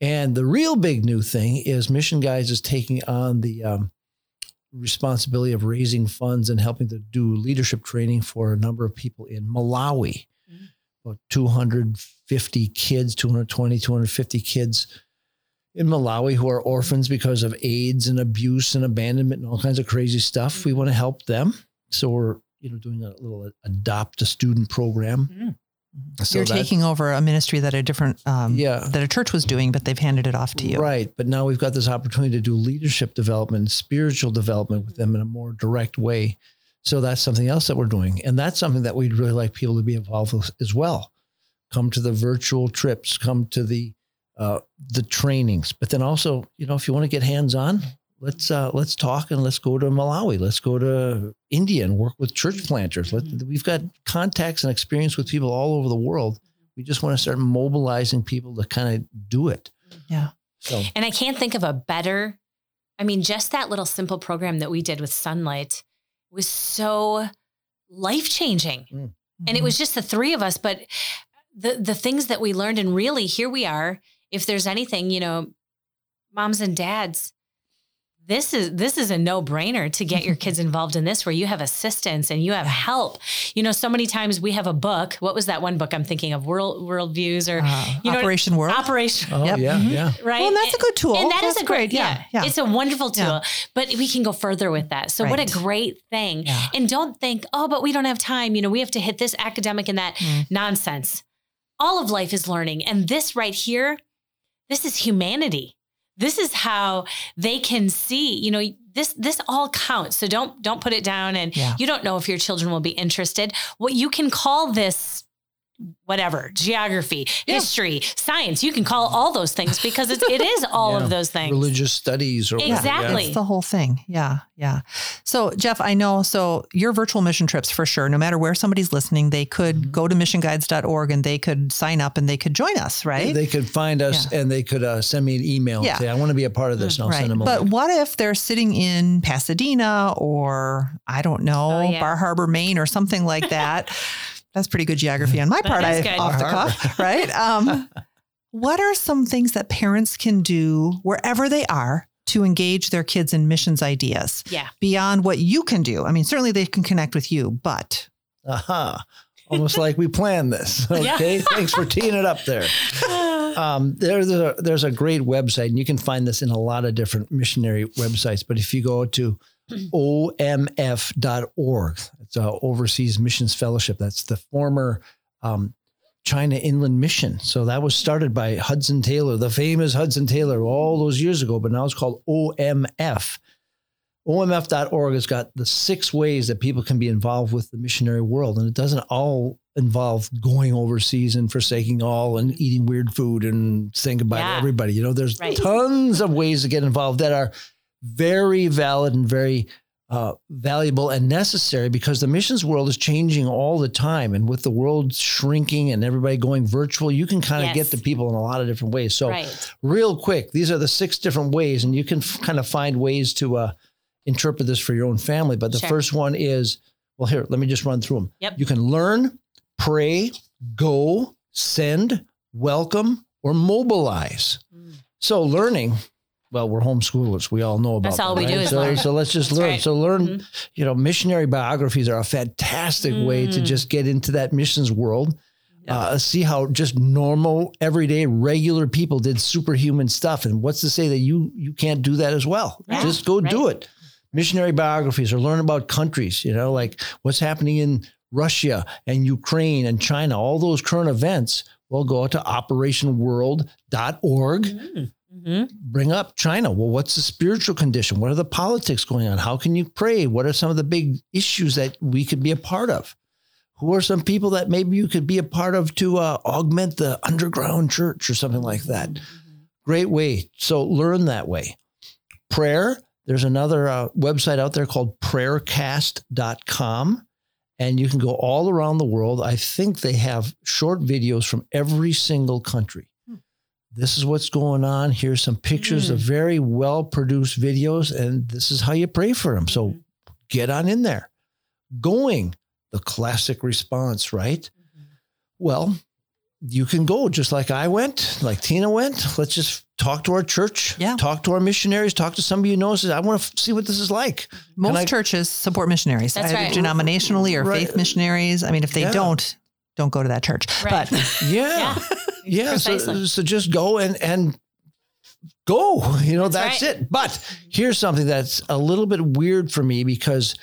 And the real big new thing is Mission Guides is taking on the um, responsibility of raising funds and helping to do leadership training for a number of people in Malawi. Mhm. About 250 kids, 220, 250 kids in Malawi who are orphans because of AIDS and abuse and abandonment and all kinds of crazy stuff. We want to help them. So we're, you know, doing a little adopt a student program. Mm. So You're taking over a ministry that a different, um, Yeah. that a church was doing, but they've handed it off to you. Right. But now we've got this opportunity to do leadership development, spiritual development with them in a more direct way. So that's something else that we're doing. And that's something that we'd really like people to be involved with as well. Come to the virtual trips, come to the uh, the trainings. But then also, you know, if you want to get hands on, let's uh, let's talk and let's go to Malawi. Let's go to India and work with church planters. Let, we've got contacts and experience with people all over the world. We just want to start mobilizing people to kind of do it. Yeah. So And I can't think of a better, I mean, just that little simple program that we did with Sunlight was so life changing. Mm. And it was just the three of us, but the the things that we learned, and really here we are. If there's anything, you know, moms and dads, this is this is a no-brainer to get your kids involved in this where you have assistance and you have help. You know, so many times we have a book. What was that one book I'm thinking of? World World Views or Uh, you know, Operation World. Operation Oh Yep. yeah, Mhm. yeah. right? Well, and that's a good tool. And that is That's a great, great. yeah, Yeah, yeah. It's a wonderful tool, Yeah. but we can go further with that. So what a great thing. Yeah. And don't think, oh, but we don't have time. You know, we have to hit this academic and that Mm. nonsense. All of life is learning. And this right here, this is humanity. This is how they can see, you know, this this all counts. So don't don't put it down and Yeah. you don't know if your children will be interested. What you can call this whatever, geography, Yeah. history, science, you can call all those things because it, it is all Yeah. of those things. Religious studies or whatever, Exactly. That's the whole thing. Yeah. Yeah. So, Jeff, I know. So, your virtual mission trips for sure, no matter where somebody's listening, they could Mm-hmm. go to missionguides.org and they could sign up and they could join us, right? They could find us and they could uh, send me an email Yeah. and say, I want to be a part of this. And I'll right. send them a But link. what if they're sitting in Pasadena or, I don't know, Oh, yeah. Bar Harbor, Maine or something like that? That's pretty good geography on my part, I, good. off the cuff, right? Um, what are some things that parents can do wherever they are to engage their kids in missions ideas? Yeah. beyond what you can do. I mean, certainly they can connect with you, but Aha. Almost like we planned this. Yeah. Okay. Thanks for teeing it up there. Um, there's a there's a great website, and you can find this in a lot of different missionary websites. But if you go to omf.org, it's a Overseas Missions Fellowship. That's the former um, China Inland Mission. So that was started by Hudson Taylor, the famous Hudson Taylor, all those years ago. But now it's called OMF. OMF.org has got the six ways that people can be involved with the missionary world. And it doesn't all involve going overseas and forsaking all and eating weird food and saying goodbye Yeah. to everybody. You know, there's Right. tons of ways to get involved that are very valid and very uh, valuable and necessary because the missions world is changing all the time. And with the world shrinking and everybody going virtual, you can kind of Yes. get to people in a lot of different ways. So, right. real quick, these are the six different ways, and you can f- kind of find ways to uh, interpret this for your own family. But the Sure. first one is well, here, let me just run through them. Yep. You can learn, pray, go, send, welcome, or mobilize. Mm. So, learning. Well, we're homeschoolers. We all know about That's all that, we do right? is so, learn. so let's just That's learn. right. So learn, Mhm. you know, missionary biographies are a fantastic way to Mm. just get into that missions world. Uh, see how just normal, everyday, regular people did superhuman stuff, and what's to say that you you can't do that as well? Yeah, just go do it. Missionary biographies or learn about countries. You know, like what's happening in Russia and Ukraine and China. All those current events. Well, go to operationworld.org Mhm. bring up China. Well, what's the spiritual condition? What are the politics going on? How can you pray? What are some of the big issues that we could be a part of? Who are some people that maybe you could be a part of to uh, augment the underground church or something like that? Great way. So learn that way. Prayer. There's another uh, website out there called prayercast.com. And you can go all around the world. I think they have short videos from every single country this is what's going on. Here's some pictures of mm. very well produced videos, and this is how you pray for them. So mm-hmm. get on in there. Going, the classic response, right? Mm-hmm. Well, you can go just like I went, like Tina went. Let's just talk to our church, Yeah. talk to our missionaries, talk to somebody you know. Says, I want to see what this is like. most I- churches support missionaries, That's either right. denominationally or Right. faith missionaries. I mean, if they Yeah. don't, don't go to that church. Right. But Yeah. Yeah. Yeah. So, so just go and and go. You know, That's that's, it. But here's something that's a little bit weird for me because,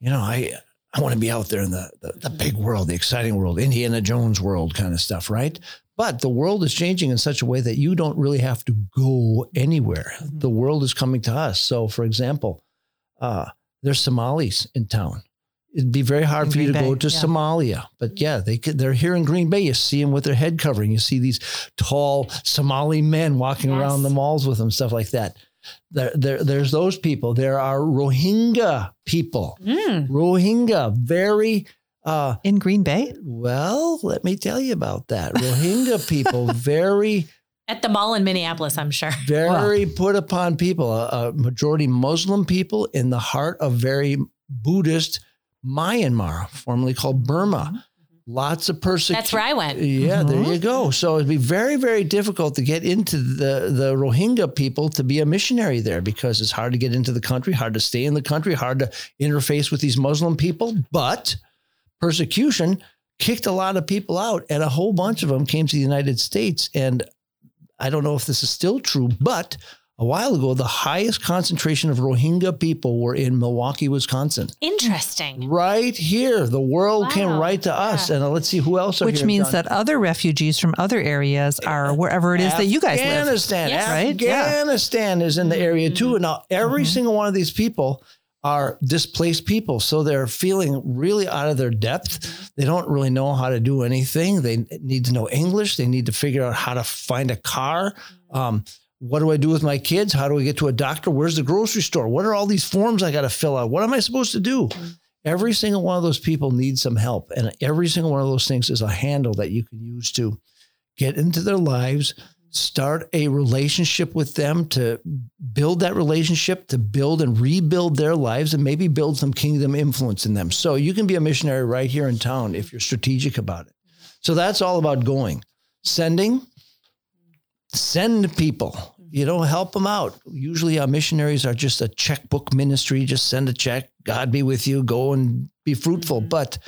you know, I I want to be out there in the, the the big world, the exciting world, Indiana Jones world kind of stuff, right? But the world is changing in such a way that you don't really have to go anywhere. Mhm. The world is coming to us. So, for example, uh, there's Somalis in town. It'd be very hard In for you to Green go to yeah. Somalia, but yeah, they could, they're here in Green Bay. You see them with their head covering. You see these tall Somali men walking Yes. around the malls with them, stuff like that. There, there, there's those people. There are Rohingya people. Mm. Rohingya, very uh, In Green Bay? well. Let me tell you about that. Rohingya people, very, At the mall in Minneapolis, I'm sure. very put upon people. A, a majority Muslim people in the heart of very Buddhist Myanmar, formerly called Burma. Lots of persecution. That's where I went. Yeah, there Mhm. you go. So it'd be very, very difficult to get into the the Rohingya people to be a missionary there because it's hard to get into the country, hard to stay in the country, hard to interface with these Muslim people. But persecution kicked a lot of people out, and a whole bunch of them came to the United States. And I don't know if this is still true, but a while ago, the highest concentration of Rohingya people were in Milwaukee, Wisconsin. Interesting. Right here, the world came right to us. Yeah. And uh, let's see who else. Are Which here, means John? that other refugees from other areas are wherever it is that you guys live. Afghanistan, Yes. Right? Yeah. Afghanistan is in the area too. And now every Mhm. single one of these people are displaced people. So they're feeling really out of their depth. They don't really know how to do anything. They need to know English. They need to figure out how to find a car. Um, what do I do with my kids? How do I get to a doctor? Where's the grocery store? What are all these forms I got to fill out? What am I supposed to do? Mm. Every single one of those people needs some help. And every single one of those things is a handle that you can use to get into their lives, start a relationship with them to build that relationship, to build and rebuild their lives, and maybe build some kingdom influence in them. So you can be a missionary right here in town if you're strategic about it. So that's all about going, sending, send people. You know, help them out. Usually, our missionaries are just a checkbook ministry. Just send a check. God be with you. Go and be fruitful. Mhm. But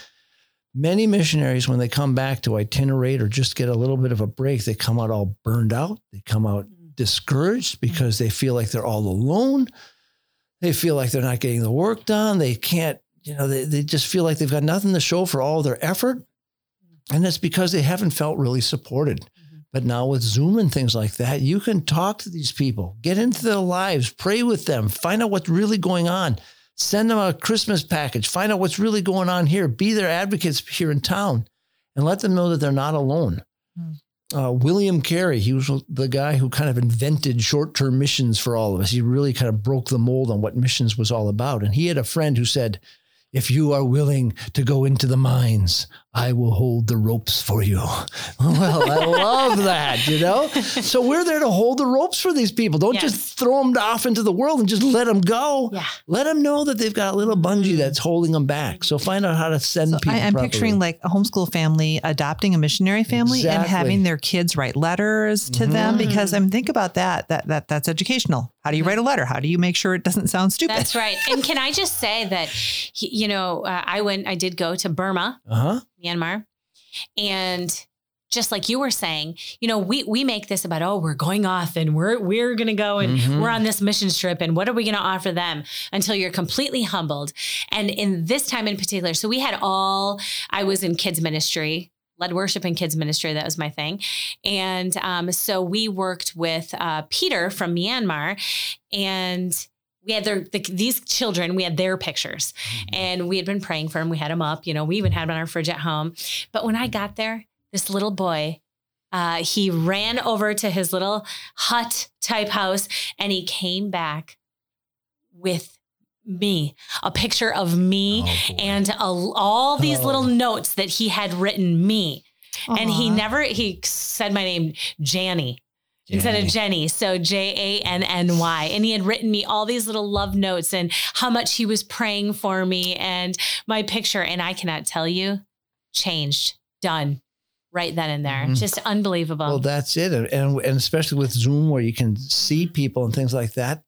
many missionaries, when they come back to itinerate or just get a little bit of a break, they come out all burned out. They come out mm-hmm. discouraged mm-hmm. because they feel like they're all alone. They feel like they're not getting the work done. They can't, you know, they, they just feel like they've got nothing to show for all their effort. Mm-hmm. And it's because they haven't felt really supported. But now with Zoom and things like that, you can talk to these people, get into their lives, pray with them, find out what's really going on, send them a Christmas package, find out what's really going on here, be their advocates here in town, and let them know that they're not alone. Uh, William Carey, he was the guy who kind of invented short term missions for all of us. He really kind of broke the mold on what missions was all about. And he had a friend who said, if you are willing to go into the mines, I will hold the ropes for you. Well, I love that, you know? So we're there to hold the ropes for these people. Don't Yes. just throw them off into the world and just let them go. Yeah. Let them know that they've got a little bungee that's holding them back. So find out how to send So people. I, I'm properly. picturing like a homeschool family adopting a missionary family and having their kids write letters to them Mhm. because I'm think about that that that that's educational. How do you write a letter? How do you make sure it doesn't sound stupid? That's right. And can I just say that, you know, uh, I went, I did go to Burma, Uh huh. Myanmar, and just like you were saying, you know, we we make this about oh, we're going off and we're we're gonna go and Mhm. we're on this mission trip and what are we gonna offer them until you're completely humbled. And in this time in particular, so we had all I was in kids ministry. Led worship and kids ministry. That was my thing. And um, so we worked with uh, Peter from Myanmar, and we had their the, these children. We had their pictures, and we had been praying for them. We had them up. You know, we even had them on our fridge at home. But when I got there, this little boy, uh, he ran over to his little hut type house, and he came back with me, a picture of me, Oh, and a, all these Oh. little notes that he had written me. And he never he said my name Janny instead of Jenny. So J A N N Y. And he had written me all these little love notes and how much he was praying for me and my picture. And I cannot tell you, changed, done. Right then and there. Mhm. Just unbelievable. Well, that's it, and, and and especially with Zoom, where you can see people and things like that.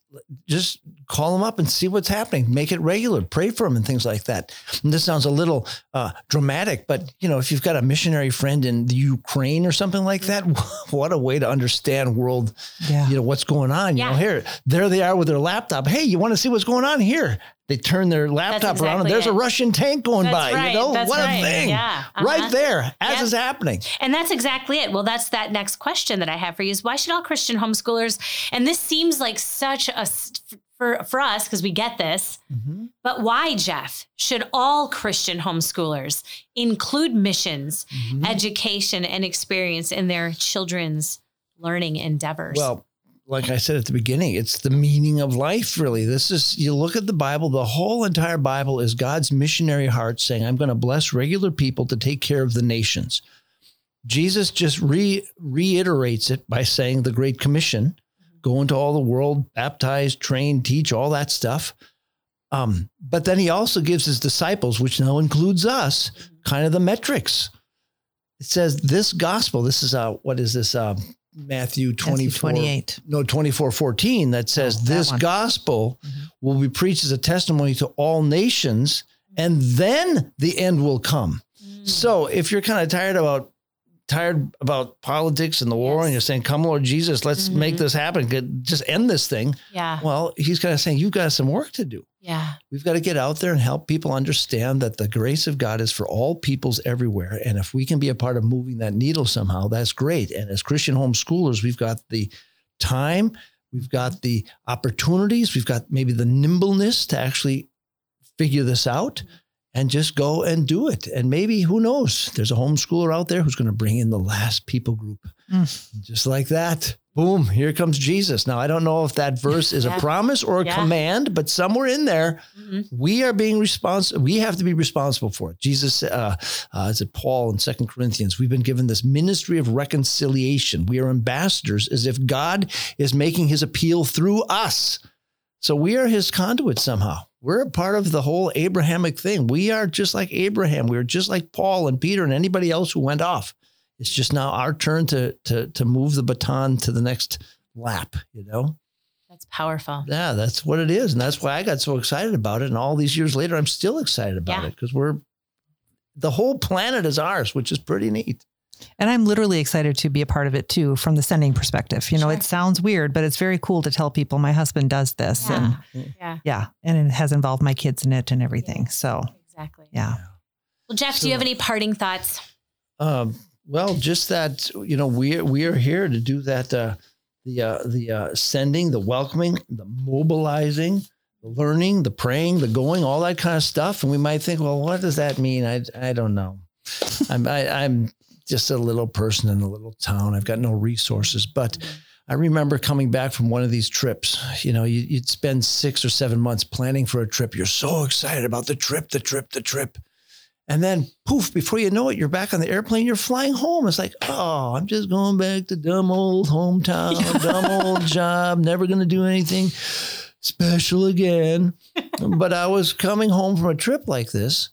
Just call them up and see what's happening. Make it regular. Pray for them and things like that. And this sounds a little uh, dramatic, but you know, if you've got a missionary friend in the Ukraine or something like that, what a way to understand world. Yeah. You know what's going on. Yeah. You know, here there they are with their laptop. Hey, you want to see what's going on here? They turn their laptop around and exactly there's a. Russian tank going That's by. right. You know, That's what right. a thing. Yeah. Uh-huh. Right there as it's happening. And that's exactly it. Well, that's that next question that I have for you is why should all Christian homeschoolers, and this seems like such a, for, for us, because we get this, Mhm. but why, Jeff, should all Christian homeschoolers include missions, Mhm. education, and experience in their children's learning endeavors? Well, like I said at the beginning, it's the meaning of life, really. This is, you look at the Bible, the whole entire Bible is God's missionary heart saying, I'm going to bless regular people to take care of the nations. Jesus just re- reiterates it by saying the Great Commission go into all the world, baptize, train, teach, all that stuff. Um, but then he also gives his disciples, which now includes us, kind of the metrics. It says this gospel, this is uh what is this? Uh, Matthew 24, 28. no 24 14 that says Oh, that this one. gospel Mhm. will be preached as a testimony to all nations and then the end will come Mm. so if you're kind of tired about tired about politics and the war Yes. and you're saying come lord jesus let's make Mhm. this happen Get- just end this thing yeah, well he's kind of saying you've got some work to do yeah, We've got to get out there and help people understand that the grace of God is for all peoples everywhere. And if we can be a part of moving that needle somehow, that's great. And as Christian homeschoolers, we've got the time, we've got the opportunities, we've got maybe the nimbleness to actually figure this out and just go and do it. And maybe, who knows, there's a homeschooler out there who's going to bring in the last people group. Mm. Just like that. Boom, here comes Jesus. Now, I don't know if that verse is Yeah. a promise or a Yeah. command, but somewhere in there, Mhm. we are being responsible. We have to be responsible for it. Jesus, uh, uh, is it Paul in Second Corinthians? We've been given this ministry of reconciliation. We are ambassadors, as if God is making His appeal through us. So we are His conduit somehow. We're a part of the whole Abrahamic thing. We are just like Abraham. We are just like Paul and Peter and anybody else who went off. It's just now our turn to to to move the baton to the next lap. You know. that's powerful. Yeah, that's what it is. And that's why I got so excited about it. And all these years later, I'm still excited about Yeah. it because we're the whole planet is ours, which is pretty neat. And I'm literally excited to be a part of it too, from the sending perspective. You know, Sure. it sounds weird, but it's very cool to tell people my husband does this. And Yeah, yeah, yeah, and it has involved my kids in it and everything. So exactly. yeah. Well, Jeff, do you have any parting thoughts? Um, well, just that you know we we are here to do that. Uh, the uh, the uh, sending, the welcoming, the mobilizing, the learning, the praying, the going, all that kind of stuff. And we might think, well, what does that mean? I I don't know. I'm I, I'm just a little person in a little town. I've got no resources, but. I remember coming back from one of these trips. You know, you, you'd spend six or seven months planning for a trip. You're so excited about the trip, the trip, the trip. And then poof, before you know it, you're back on the airplane, you're flying home. It's like, oh, I'm just going back to dumb old hometown, dumb old job, never going to do anything special again. but I was coming home from a trip like this,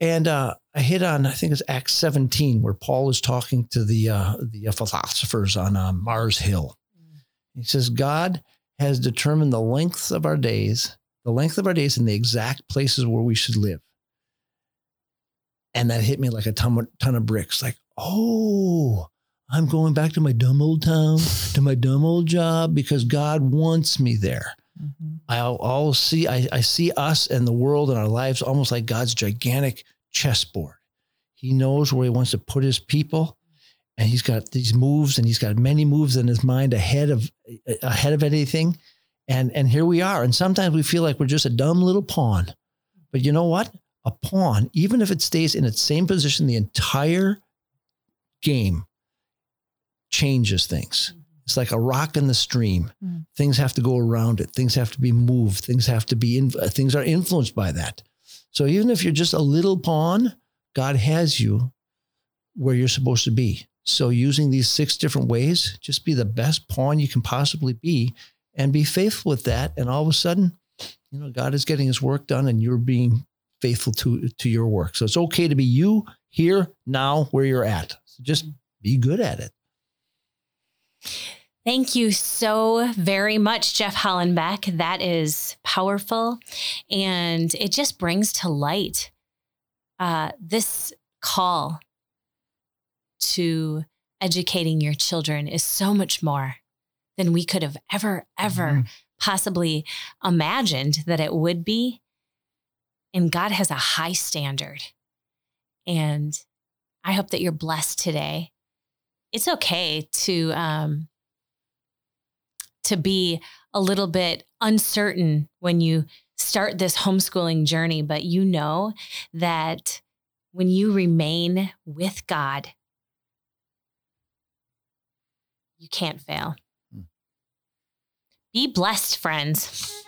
and uh, I hit on, I think it's Acts 17, where Paul is talking to the uh, the philosophers on uh, Mars Hill. He says, God has determined the length of our days, the length of our days, and the exact places where we should live. And that hit me like a ton, ton of bricks. Like, oh, I'm going back to my dumb old town, to my dumb old job because God wants me there. Mhm. I'll, I'll see, I, I see us and the world and our lives almost like God's gigantic chessboard. He knows where he wants to put his people. And he's got these moves and he's got many moves in his mind ahead of ahead of anything. And and here we are. And sometimes we feel like we're just a dumb little pawn. But you know what? A pawn, even if it stays in its same position the entire game, changes things. It's like a rock in the stream. Mm. Things have to go around it. Things have to be moved. Things have to be in, things are influenced by that. So even if you're just a little pawn, God has you where you're supposed to be. So using these six different ways, just be the best pawn you can possibly be and be faithful with that. And all of a sudden, you know, God is getting his work done and you're being faithful to to your work. So it's okay to be you here now where you're at. So just be good at it. Thank you so very much, Jeff Hollenbeck. That is powerful. And it just brings to light uh, this call to educating your children is so much more than we could have ever, ever mm-hmm. possibly imagined that it would be. And God has a high standard. And I hope that you're blessed today. It's okay to um, to be a little bit uncertain when you start this homeschooling journey, but you know that when you remain with God, you can't fail. Hmm. Be blessed, friends.